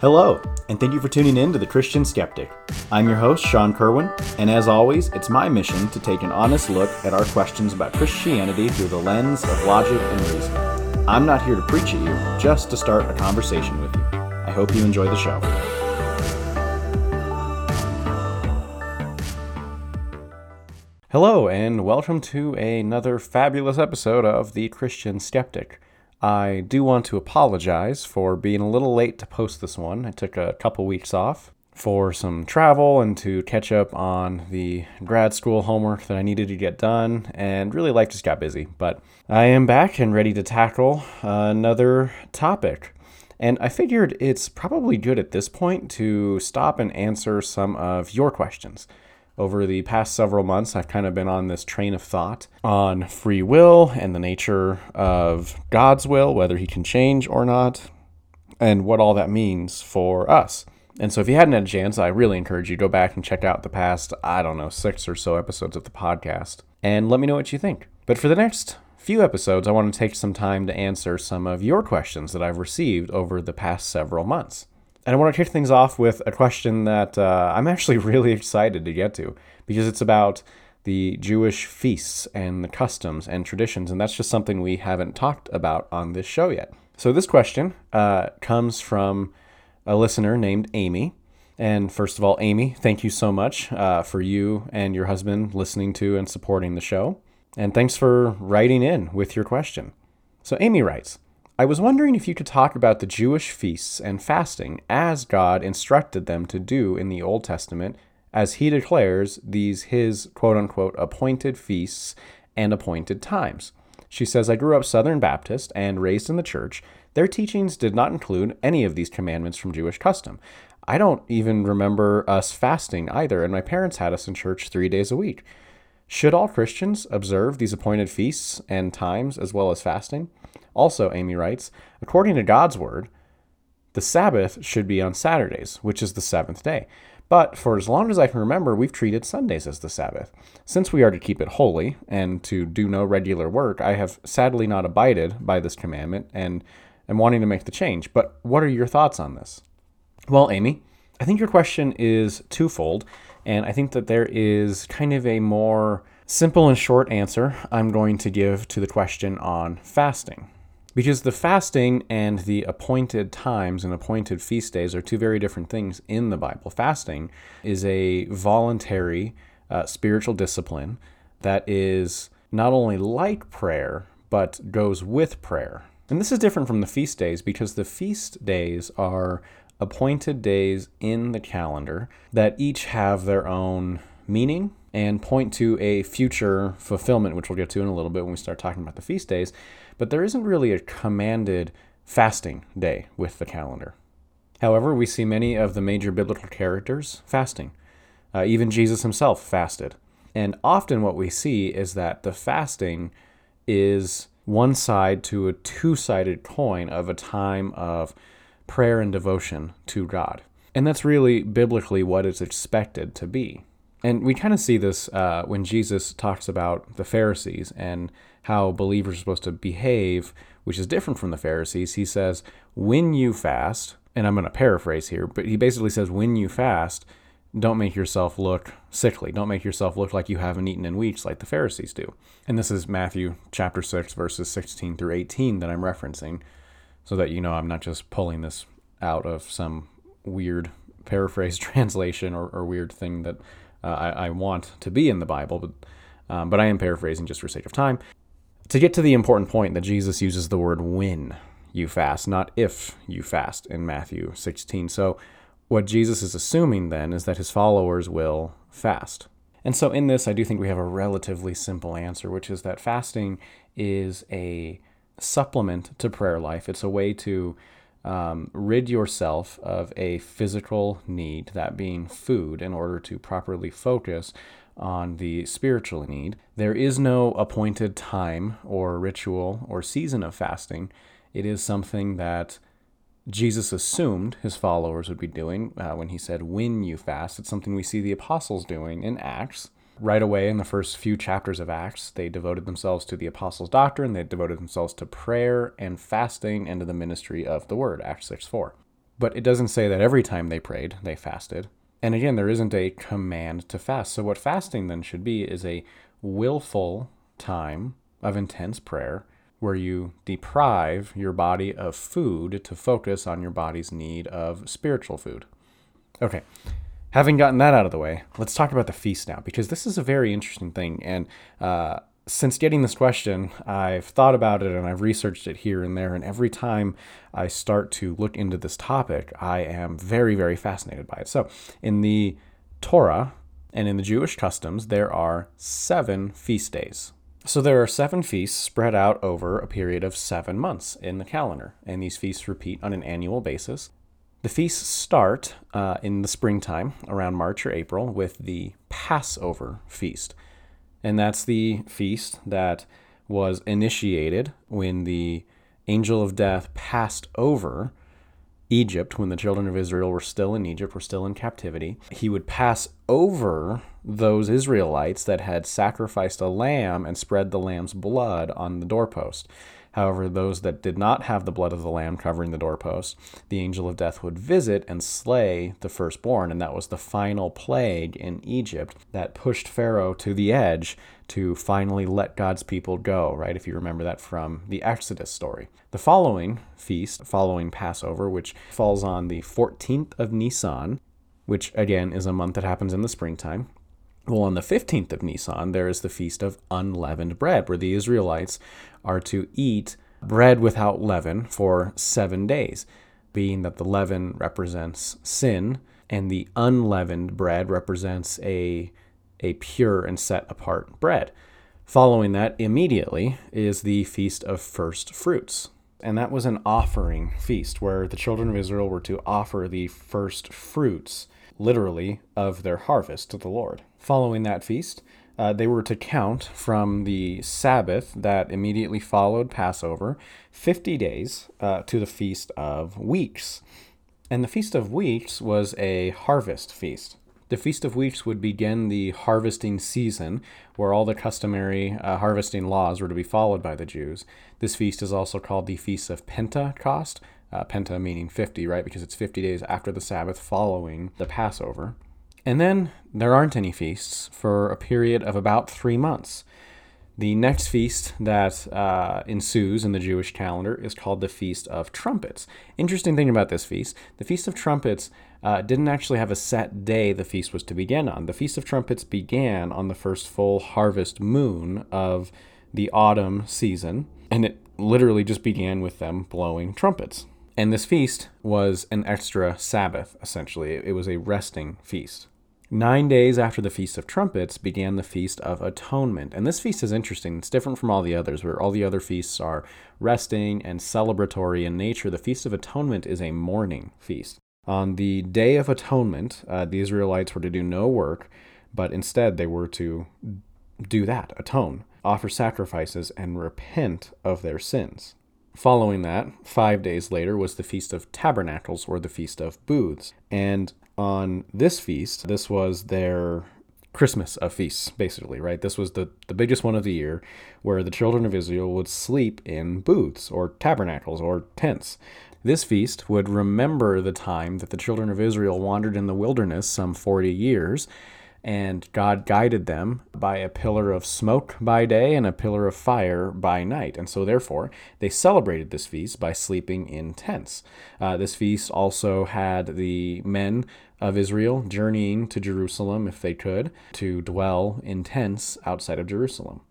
Hello, and thank you for tuning in to The Christian Skeptic. I'm your host, Sean Kerwin, and as always, it's my mission to take an honest look at our questions about Christianity through the lens of logic and reason. I'm not here to preach at you, just to start a conversation with you. I hope you enjoy the show. Hello, and welcome to another fabulous episode of The Christian Skeptic. I do want to apologize for being a little late to post this one. I took a couple weeks off for some travel and to catch up on the grad school homework that I needed to get done, and really life just got busy. But I am back and ready to tackle another topic. And I figured it's probably good at this point to stop and answer some of your questions over the past several months, I've kind of been on this train of thought on free will and the nature of God's will, whether he can change or not, and what all that means for us. And so, if you hadn't had a chance, I really encourage you to go back and check out the past, I don't know, six or so episodes of the podcast and let me know what you think. But for the next few episodes, I want to take some time to answer some of your questions that I've received over the past several months. And I want to kick things off with a question that uh, I'm actually really excited to get to because it's about the Jewish feasts and the customs and traditions. And that's just something we haven't talked about on this show yet. So, this question uh, comes from a listener named Amy. And first of all, Amy, thank you so much uh, for you and your husband listening to and supporting the show. And thanks for writing in with your question. So, Amy writes, I was wondering if you could talk about the Jewish feasts and fasting as God instructed them to do in the Old Testament, as he declares these his quote unquote appointed feasts and appointed times. She says, I grew up Southern Baptist and raised in the church. Their teachings did not include any of these commandments from Jewish custom. I don't even remember us fasting either, and my parents had us in church three days a week. Should all Christians observe these appointed feasts and times as well as fasting? Also, Amy writes, according to God's word, the Sabbath should be on Saturdays, which is the seventh day. But for as long as I can remember, we've treated Sundays as the Sabbath. Since we are to keep it holy and to do no regular work, I have sadly not abided by this commandment and am wanting to make the change. But what are your thoughts on this? Well, Amy, I think your question is twofold, and I think that there is kind of a more simple and short answer I'm going to give to the question on fasting. Because the fasting and the appointed times and appointed feast days are two very different things in the Bible. Fasting is a voluntary uh, spiritual discipline that is not only like prayer, but goes with prayer. And this is different from the feast days because the feast days are appointed days in the calendar that each have their own meaning and point to a future fulfillment, which we'll get to in a little bit when we start talking about the feast days. But there isn't really a commanded fasting day with the calendar. However, we see many of the major biblical characters fasting. Uh, even Jesus himself fasted. And often what we see is that the fasting is one side to a two sided coin of a time of prayer and devotion to God. And that's really biblically what is expected to be. And we kind of see this uh, when Jesus talks about the Pharisees and how believers are supposed to behave, which is different from the Pharisees. He says, when you fast, and I'm going to paraphrase here, but he basically says, when you fast, don't make yourself look sickly. Don't make yourself look like you haven't eaten in weeks like the Pharisees do. And this is Matthew chapter 6, verses 16 through 18 that I'm referencing, so that you know I'm not just pulling this out of some weird paraphrase translation or, or weird thing that uh, I, I, want to be in the Bible, but, um, but I am paraphrasing just for sake of time. To get to the important point that Jesus uses the word when you fast, not if you fast in Matthew 16. So, what Jesus is assuming then is that his followers will fast. And so, in this, I do think we have a relatively simple answer, which is that fasting is a supplement to prayer life. It's a way to um, rid yourself of a physical need, that being food, in order to properly focus on the spiritual need. There is no appointed time or ritual or season of fasting. It is something that Jesus assumed his followers would be doing uh, when he said, When you fast. It's something we see the apostles doing in Acts right away in the first few chapters of Acts, they devoted themselves to the apostles' doctrine, they devoted themselves to prayer and fasting and to the ministry of the word, Acts 6 4. But it doesn't say that every time they prayed, they fasted. And again, there isn't a command to fast. So, what fasting then should be is a willful time of intense prayer where you deprive your body of food to focus on your body's need of spiritual food. Okay, having gotten that out of the way, let's talk about the feast now because this is a very interesting thing. And uh, since getting this question, I've thought about it and I've researched it here and there. And every time I start to look into this topic, I am very, very fascinated by it. So, in the Torah and in the Jewish customs, there are seven feast days. So, there are seven feasts spread out over a period of seven months in the calendar. And these feasts repeat on an annual basis. The feasts start uh, in the springtime, around March or April, with the Passover feast and that's the feast that was initiated when the angel of death passed over Egypt when the children of Israel were still in Egypt, were still in captivity. He would pass over those Israelites that had sacrificed a lamb and spread the lamb's blood on the doorpost. However, those that did not have the blood of the lamb covering the doorpost, the angel of death would visit and slay the firstborn. And that was the final plague in Egypt that pushed Pharaoh to the edge to finally let God's people go, right? If you remember that from the Exodus story. The following feast, following Passover, which falls on the 14th of Nisan, which again is a month that happens in the springtime, well, on the 15th of Nisan, there is the Feast of Unleavened Bread, where the Israelites are to eat bread without leaven for seven days, being that the leaven represents sin and the unleavened bread represents a, a pure and set apart bread. Following that, immediately, is the Feast of First Fruits. And that was an offering feast where the children of Israel were to offer the first fruits, literally, of their harvest to the Lord. Following that feast, uh, they were to count from the Sabbath that immediately followed Passover 50 days uh, to the Feast of Weeks. And the Feast of Weeks was a harvest feast. The Feast of Weeks would begin the harvesting season, where all the customary uh, harvesting laws were to be followed by the Jews. This feast is also called the Feast of Pentecost, uh, Penta meaning 50, right? Because it's 50 days after the Sabbath following the Passover. And then there aren't any feasts for a period of about three months. The next feast that uh, ensues in the Jewish calendar is called the Feast of Trumpets. Interesting thing about this feast the Feast of Trumpets uh, didn't actually have a set day the feast was to begin on. The Feast of Trumpets began on the first full harvest moon of the autumn season, and it literally just began with them blowing trumpets. And this feast was an extra Sabbath, essentially. It was a resting feast. Nine days after the Feast of Trumpets began the Feast of Atonement. And this feast is interesting. It's different from all the others, where all the other feasts are resting and celebratory in nature. The Feast of Atonement is a mourning feast. On the Day of Atonement, uh, the Israelites were to do no work, but instead they were to do that, atone, offer sacrifices, and repent of their sins. Following that, five days later, was the Feast of Tabernacles or the Feast of Booths. And on this feast, this was their Christmas of feasts, basically, right? This was the, the biggest one of the year where the children of Israel would sleep in booths or tabernacles or tents. This feast would remember the time that the children of Israel wandered in the wilderness some 40 years and God guided them by a pillar of smoke by day and a pillar of fire by night. And so, therefore, they celebrated this feast by sleeping in tents. Uh, this feast also had the men of Israel journeying to Jerusalem, if they could, to dwell in tents outside of Jerusalem.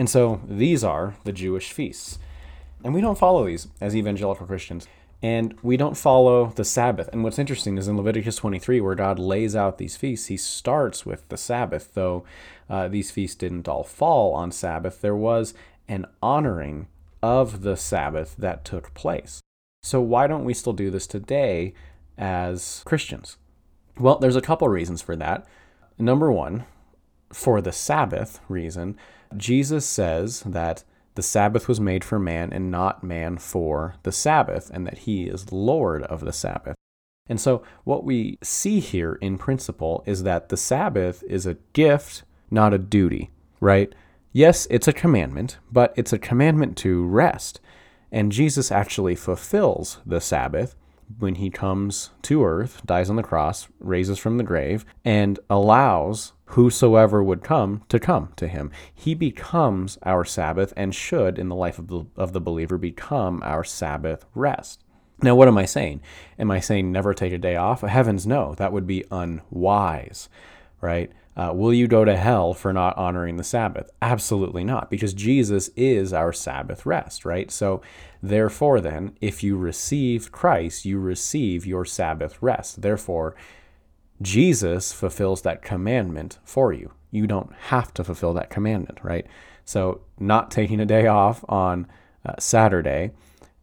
And so, these are the Jewish feasts. And we don't follow these as evangelical Christians. And we don't follow the Sabbath. And what's interesting is in Leviticus 23, where God lays out these feasts, he starts with the Sabbath. Though uh, these feasts didn't all fall on Sabbath, there was an honoring of the Sabbath that took place. So, why don't we still do this today as Christians? Well, there's a couple reasons for that. Number one, for the Sabbath reason, Jesus says that the Sabbath was made for man and not man for the Sabbath, and that he is Lord of the Sabbath. And so, what we see here in principle is that the Sabbath is a gift, not a duty, right? Yes, it's a commandment, but it's a commandment to rest. And Jesus actually fulfills the Sabbath when he comes to earth, dies on the cross, raises from the grave, and allows whosoever would come to come to him. He becomes our Sabbath and should, in the life of the, of the believer, become our Sabbath rest. Now, what am I saying? Am I saying never take a day off? Heavens, no. That would be unwise, right? Uh, will you go to hell for not honoring the Sabbath? Absolutely not, because Jesus is our Sabbath rest, right? So, therefore, then, if you receive Christ, you receive your Sabbath rest. Therefore, Jesus fulfills that commandment for you. You don't have to fulfill that commandment, right? So, not taking a day off on uh, Saturday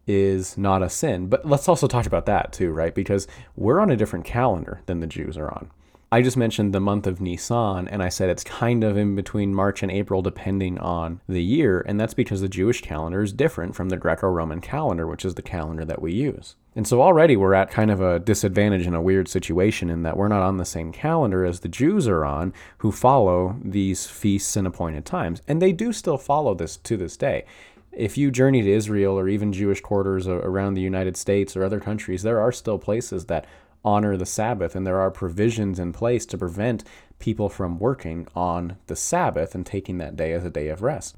is not a sin. But let's also talk about that too, right? Because we're on a different calendar than the Jews are on. I just mentioned the month of Nisan, and I said it's kind of in between March and April, depending on the year, and that's because the Jewish calendar is different from the Greco Roman calendar, which is the calendar that we use. And so already we're at kind of a disadvantage in a weird situation in that we're not on the same calendar as the Jews are on, who follow these feasts and appointed times. And they do still follow this to this day if you journey to Israel or even Jewish quarters around the United States or other countries, there are still places that honor the Sabbath, and there are provisions in place to prevent people from working on the Sabbath and taking that day as a day of rest.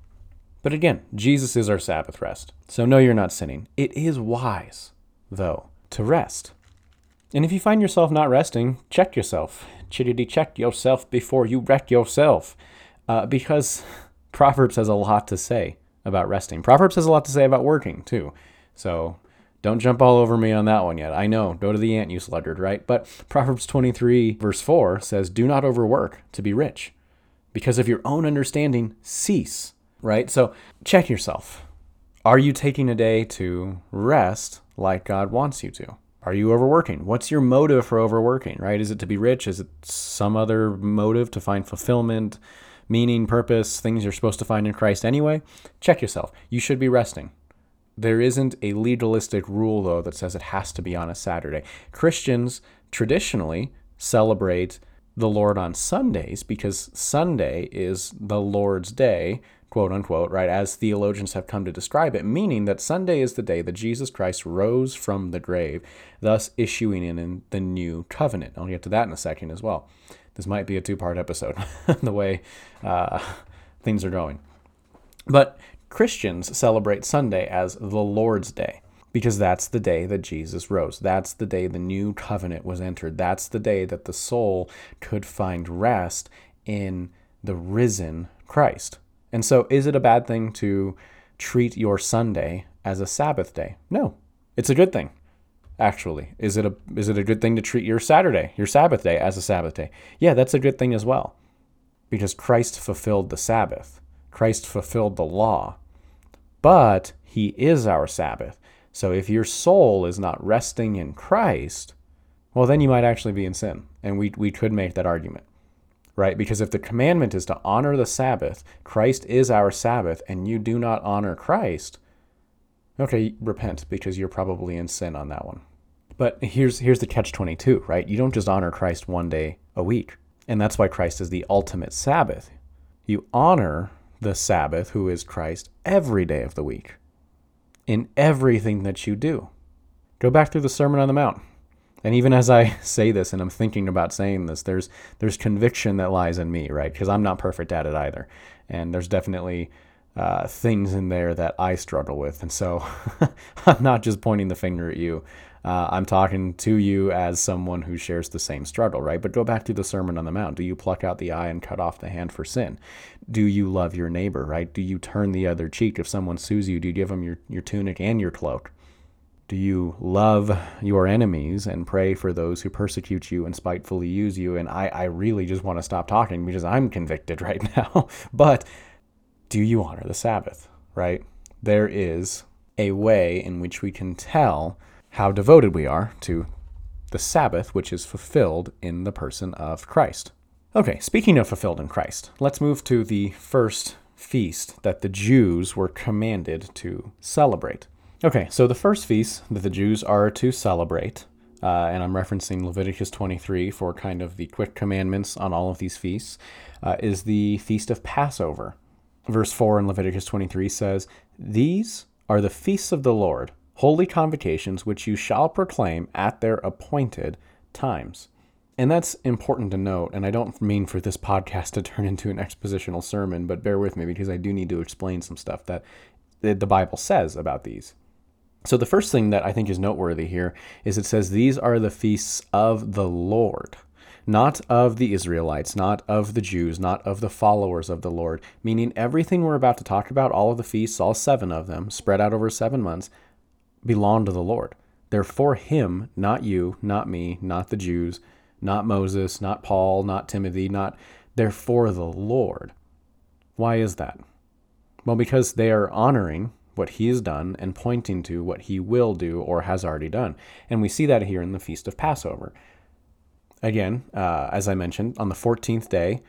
But again, Jesus is our Sabbath rest. So, no, you're not sinning. It is wise, though, to rest. And if you find yourself not resting, check yourself. Chittity check yourself before you wreck yourself. Uh, because Proverbs has a lot to say about resting. Proverbs has a lot to say about working, too. So don't jump all over me on that one yet. I know, go to the ant, you sluggard, right? But Proverbs 23, verse 4 says, Do not overwork to be rich. Because of your own understanding, cease, right? So check yourself. Are you taking a day to rest like God wants you to? Are you overworking? What's your motive for overworking, right? Is it to be rich? Is it some other motive to find fulfillment? meaning, purpose, things you're supposed to find in Christ anyway, check yourself. You should be resting. There isn't a legalistic rule, though, that says it has to be on a Saturday. Christians traditionally celebrate the Lord on Sundays because Sunday is the Lord's day, quote unquote, right, as theologians have come to describe it, meaning that Sunday is the day that Jesus Christ rose from the grave, thus issuing in the new covenant. I'll get to that in a second as well. This might be a two part episode, the way uh, things are going. But Christians celebrate Sunday as the Lord's Day because that's the day that Jesus rose. That's the day the new covenant was entered. That's the day that the soul could find rest in the risen Christ. And so, is it a bad thing to treat your Sunday as a Sabbath day? No, it's a good thing actually? Is it a is it a good thing to treat your Saturday, your Sabbath day as a Sabbath day? Yeah, that's a good thing as well. Because Christ fulfilled the Sabbath. Christ fulfilled the law. But he is our Sabbath. So if your soul is not resting in Christ, well then you might actually be in sin. And we we could make that argument. Right? Because if the commandment is to honor the Sabbath, Christ is our Sabbath, and you do not honor Christ, okay, repent because you're probably in sin on that one. But here's here's the catch 22, right? You don't just honor Christ one day a week. And that's why Christ is the ultimate Sabbath. You honor the Sabbath, who is Christ, every day of the week. In everything that you do. Go back through the Sermon on the Mount. And even as I say this and I'm thinking about saying this, there's there's conviction that lies in me, right? Because I'm not perfect at it either. And there's definitely uh, things in there that I struggle with. And so I'm not just pointing the finger at you. Uh, I'm talking to you as someone who shares the same struggle, right? But go back to the Sermon on the Mount. Do you pluck out the eye and cut off the hand for sin? Do you love your neighbor, right? Do you turn the other cheek if someone sues you? Do you give them your, your tunic and your cloak? Do you love your enemies and pray for those who persecute you and spitefully use you? And I, I really just want to stop talking because I'm convicted right now. but do you honor the Sabbath, right? There is a way in which we can tell how devoted we are to the Sabbath, which is fulfilled in the person of Christ. Okay, speaking of fulfilled in Christ, let's move to the first feast that the Jews were commanded to celebrate. Okay, so the first feast that the Jews are to celebrate, uh, and I'm referencing Leviticus 23 for kind of the quick commandments on all of these feasts, uh, is the Feast of Passover. Verse 4 in Leviticus 23 says, These are the feasts of the Lord holy convocations which you shall proclaim at their appointed times. And that's important to note. And I don't mean for this podcast to turn into an expositional sermon, but bear with me because I do need to explain some stuff that the Bible says about these. So, the first thing that I think is noteworthy here is it says, These are the feasts of the Lord, not of the Israelites, not of the Jews, not of the followers of the Lord, meaning everything we're about to talk about, all of the feasts, all seven of them, spread out over seven months, belong to the Lord. They're for Him, not you, not me, not the Jews, not Moses, not Paul, not Timothy, not. They're for the Lord. Why is that? Well, because they are honoring what he has done and pointing to what he will do or has already done. And we see that here in the Feast of Passover. Again, uh, as I mentioned, on the 14th day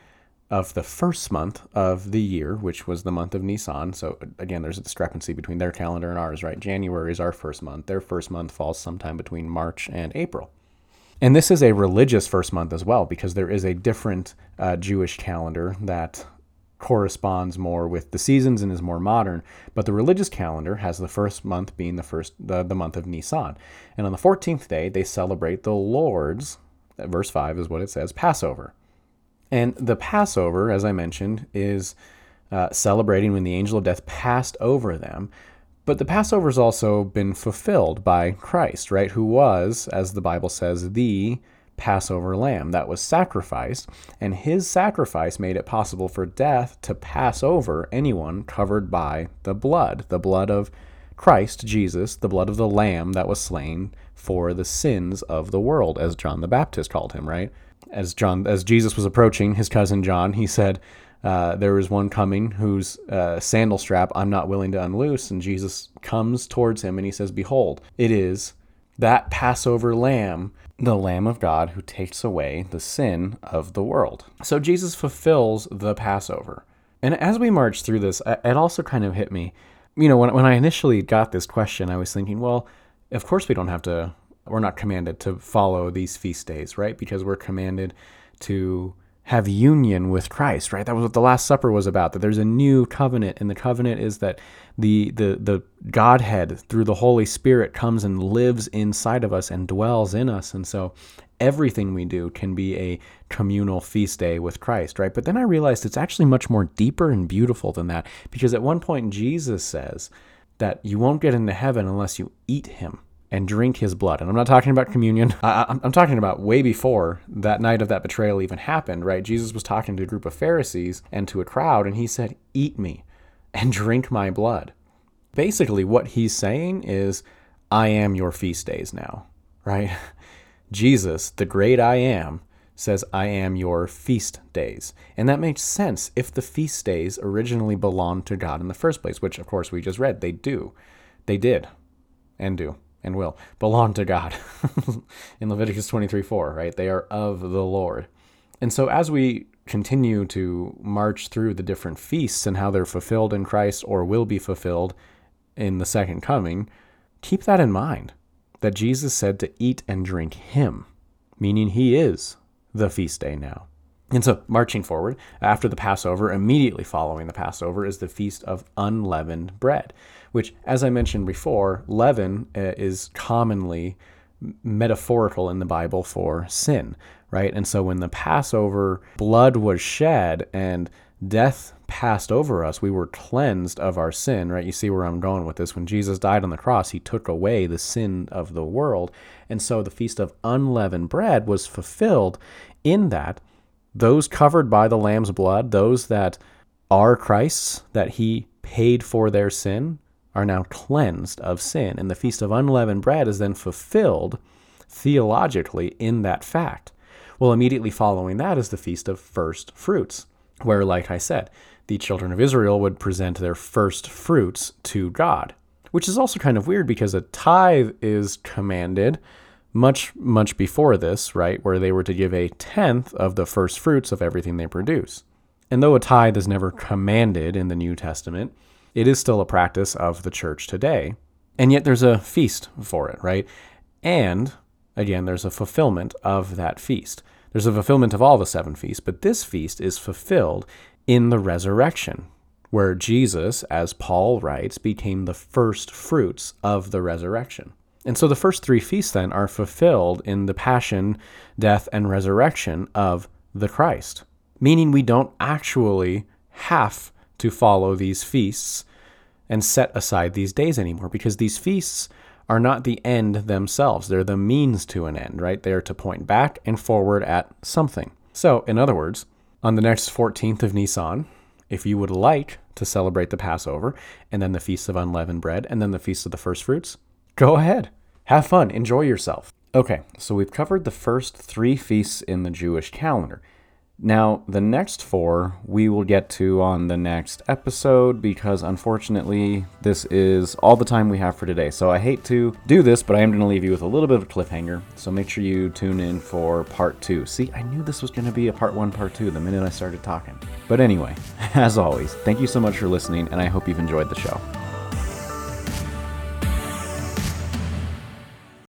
of the first month of the year, which was the month of Nisan. So, again, there's a discrepancy between their calendar and ours, right? January is our first month. Their first month falls sometime between March and April. And this is a religious first month as well, because there is a different uh, Jewish calendar that corresponds more with the seasons and is more modern. But the religious calendar has the first month being the first the, the month of Nisan. And on the 14th day, they celebrate the Lord's, verse 5 is what it says, Passover. And the Passover, as I mentioned, is uh, celebrating when the angel of death passed over them. But the Passover has also been fulfilled by Christ, right? Who was, as the Bible says, the Passover lamb that was sacrificed, and his sacrifice made it possible for death to pass over anyone covered by the blood, the blood of Christ Jesus, the blood of the lamb that was slain for the sins of the world, as John the Baptist called him, right? As John, as Jesus was approaching his cousin John, he said, uh, "There is one coming whose uh, sandal strap I'm not willing to unloose." And Jesus comes towards him and he says, "Behold, it is that Passover lamb the Lamb of God who takes away the sin of the world. So Jesus fulfills the Passover. And as we march through this, it also kind of hit me. You know, when, when I initially got this question, I was thinking, well, of course we don't have to, we're not commanded to follow these feast days, right? Because we're commanded to have union with Christ, right? That was what the Last Supper was about. That there's a new covenant, and the covenant is that the the the Godhead through the Holy Spirit comes and lives inside of us and dwells in us, and so everything we do can be a communal feast day with Christ, right? But then I realized it's actually much more deeper and beautiful than that, because at one point Jesus says that you won't get into heaven unless you eat Him and drink his blood. And I'm not talking about communion. I, am talking about way before that night of that betrayal even happened, right? Jesus was talking to a group of Pharisees and to a crowd, and he said, Eat me and drink my blood. Basically, what he's saying is, I am your feast days now, right? Jesus, the great I am, says, I am your feast days. And that makes sense if the feast days originally belonged to God in the first place, which, of course, we just read they do. They did and do and will belong to God in Leviticus 23 4, right? They are of the Lord. And so as we continue to march through the different feasts and how they're fulfilled in Christ or will be fulfilled in the second coming, keep that in mind that Jesus said to eat and drink Him, meaning He is the feast day now. And so, marching forward, after the Passover, immediately following the Passover, is the Feast of Unleavened Bread, which, as I mentioned before, leaven uh, is commonly metaphorical in the Bible for sin, right? And so, when the Passover blood was shed and death passed over us, we were cleansed of our sin, right? You see where I'm going with this. When Jesus died on the cross, he took away the sin of the world. And so, the Feast of Unleavened Bread was fulfilled in that those covered by the Lamb's blood, those that are Christ's, that he paid for their sin, are now cleansed of sin. And the Feast of Unleavened Bread is then fulfilled theologically in that fact. Well, immediately following that is the Feast of First Fruits, where, like I said, the children of Israel would present their first fruits to God, which is also kind of weird because a tithe is commanded much, much before this, right, where they were to give a tenth of the first fruits of everything they produce. And though a tithe is never commanded in the New Testament, it is still a practice of the church today. And yet there's a feast for it, right? And again, there's a fulfillment of that feast. There's a fulfillment of all the seven feasts, but this feast is fulfilled in the resurrection. where Jesus, as Paul writes, became the first fruits of the resurrection. And so the first three feasts then are fulfilled in the passion, death, and resurrection of the Christ, meaning we don't actually have to follow these feasts and set aside these days anymore because these feasts are not the end themselves. They're the means to an end, right? They are to point back and forward at something. So, in other words, on the next 14th of Nisan, if you would like to celebrate the Passover and then the Feast of Unleavened Bread and then the Feast of the First Fruits, go ahead. Have fun. Enjoy yourself. Okay, so we've covered the first three feasts in the Jewish calendar. Now, the next four we will get to on the next episode because unfortunately, this is all the time we have for today. So I hate to do this, but I am going to leave you with a little bit of a cliffhanger. So make sure you tune in for part two. See, I knew this was going to be a part one, part two the minute I started talking. But anyway, as always, thank you so much for listening, and I hope you've enjoyed the show.